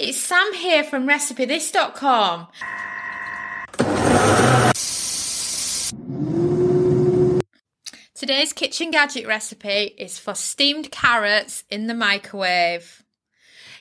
it's Sam here from RecipeThis.com. Today's kitchen gadget recipe is for steamed carrots in the microwave.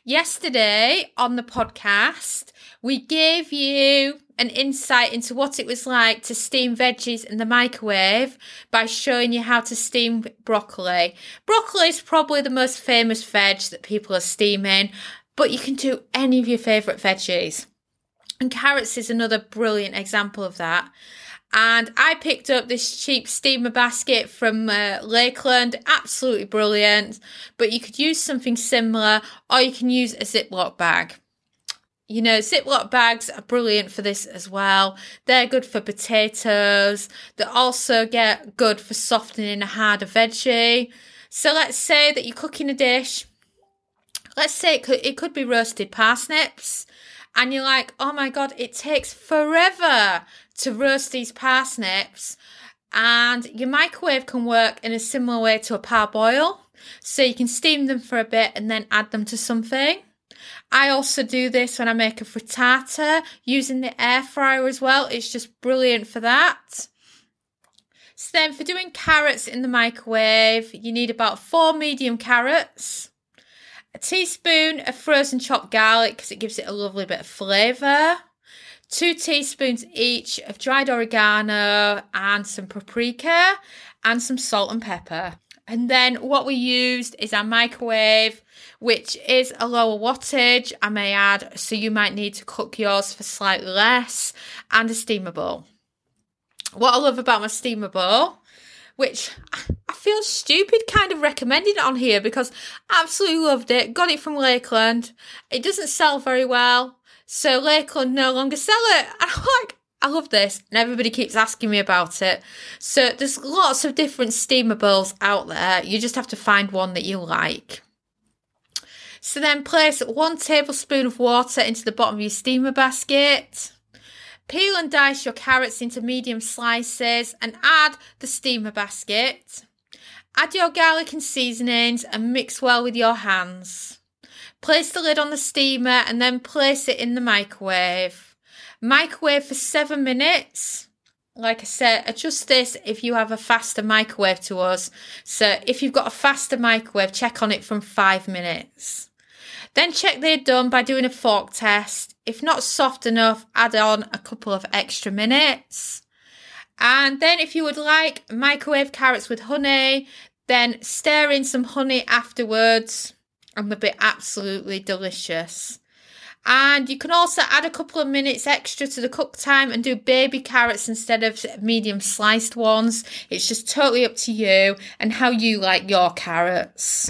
Yesterday on the podcast, we gave you an insight into what it was like to steam veggies in the microwave by showing you how to steam broccoli. Broccoli is probably the most famous veg that people are steaming, but you can do any of your favourite veggies. And carrots is another brilliant example of that. And I picked up this cheap steamer basket from uh, Lakeland. Absolutely brilliant. But you could use something similar or you can use a Ziploc bag. You know, Ziploc bags are brilliant for this as well. They're good for potatoes. They also get good for softening a harder veggie. So let's say that you're cooking a dish. Let's say it could, it could be roasted parsnips. And you're like, oh my God, it takes forever to roast these parsnips. And your microwave can work in a similar way to a parboil. So you can steam them for a bit and then add them to something. I also do this when I make a frittata using the air fryer as well. It's just brilliant for that. So then for doing carrots in the microwave, you need about four medium carrots, a teaspoon of frozen chopped garlic because it gives it a lovely bit of flavour, two teaspoons each of dried oregano and some paprika and some salt and pepper. And then what we used is our microwave, which is a lower wattage, I may add, so you might need to cook yours for slightly less, and a steamer bowl. What I love about my steamer bowl, which I feel stupid kind of recommending it on here because I absolutely loved it. Got it from Lakeland. It doesn't sell very well, so Lakeland no longer sell it. And I'm like, I love this, and everybody keeps asking me about it. So there's lots of different steamer bowls out there. You just have to find one that you like. So then place one tablespoon of water into the bottom of your steamer basket. Peel and dice your carrots into medium slices and add the steamer basket. Add your garlic and seasonings and mix well with your hands. Place the lid on the steamer and then place it in the microwave. Microwave for seven minutes. Like I said, adjust this if you have a faster microwave to us. So if you've got a faster microwave, check on it from five minutes. Then check they're done by doing a fork test. If not soft enough, add on a couple of extra minutes. And then if you would like microwave carrots with honey, then stir in some honey afterwards and they'll be absolutely delicious. And you can also add a couple of minutes extra to the cook time and do baby carrots instead of medium sliced ones. It's just totally up to you and how you like your carrots.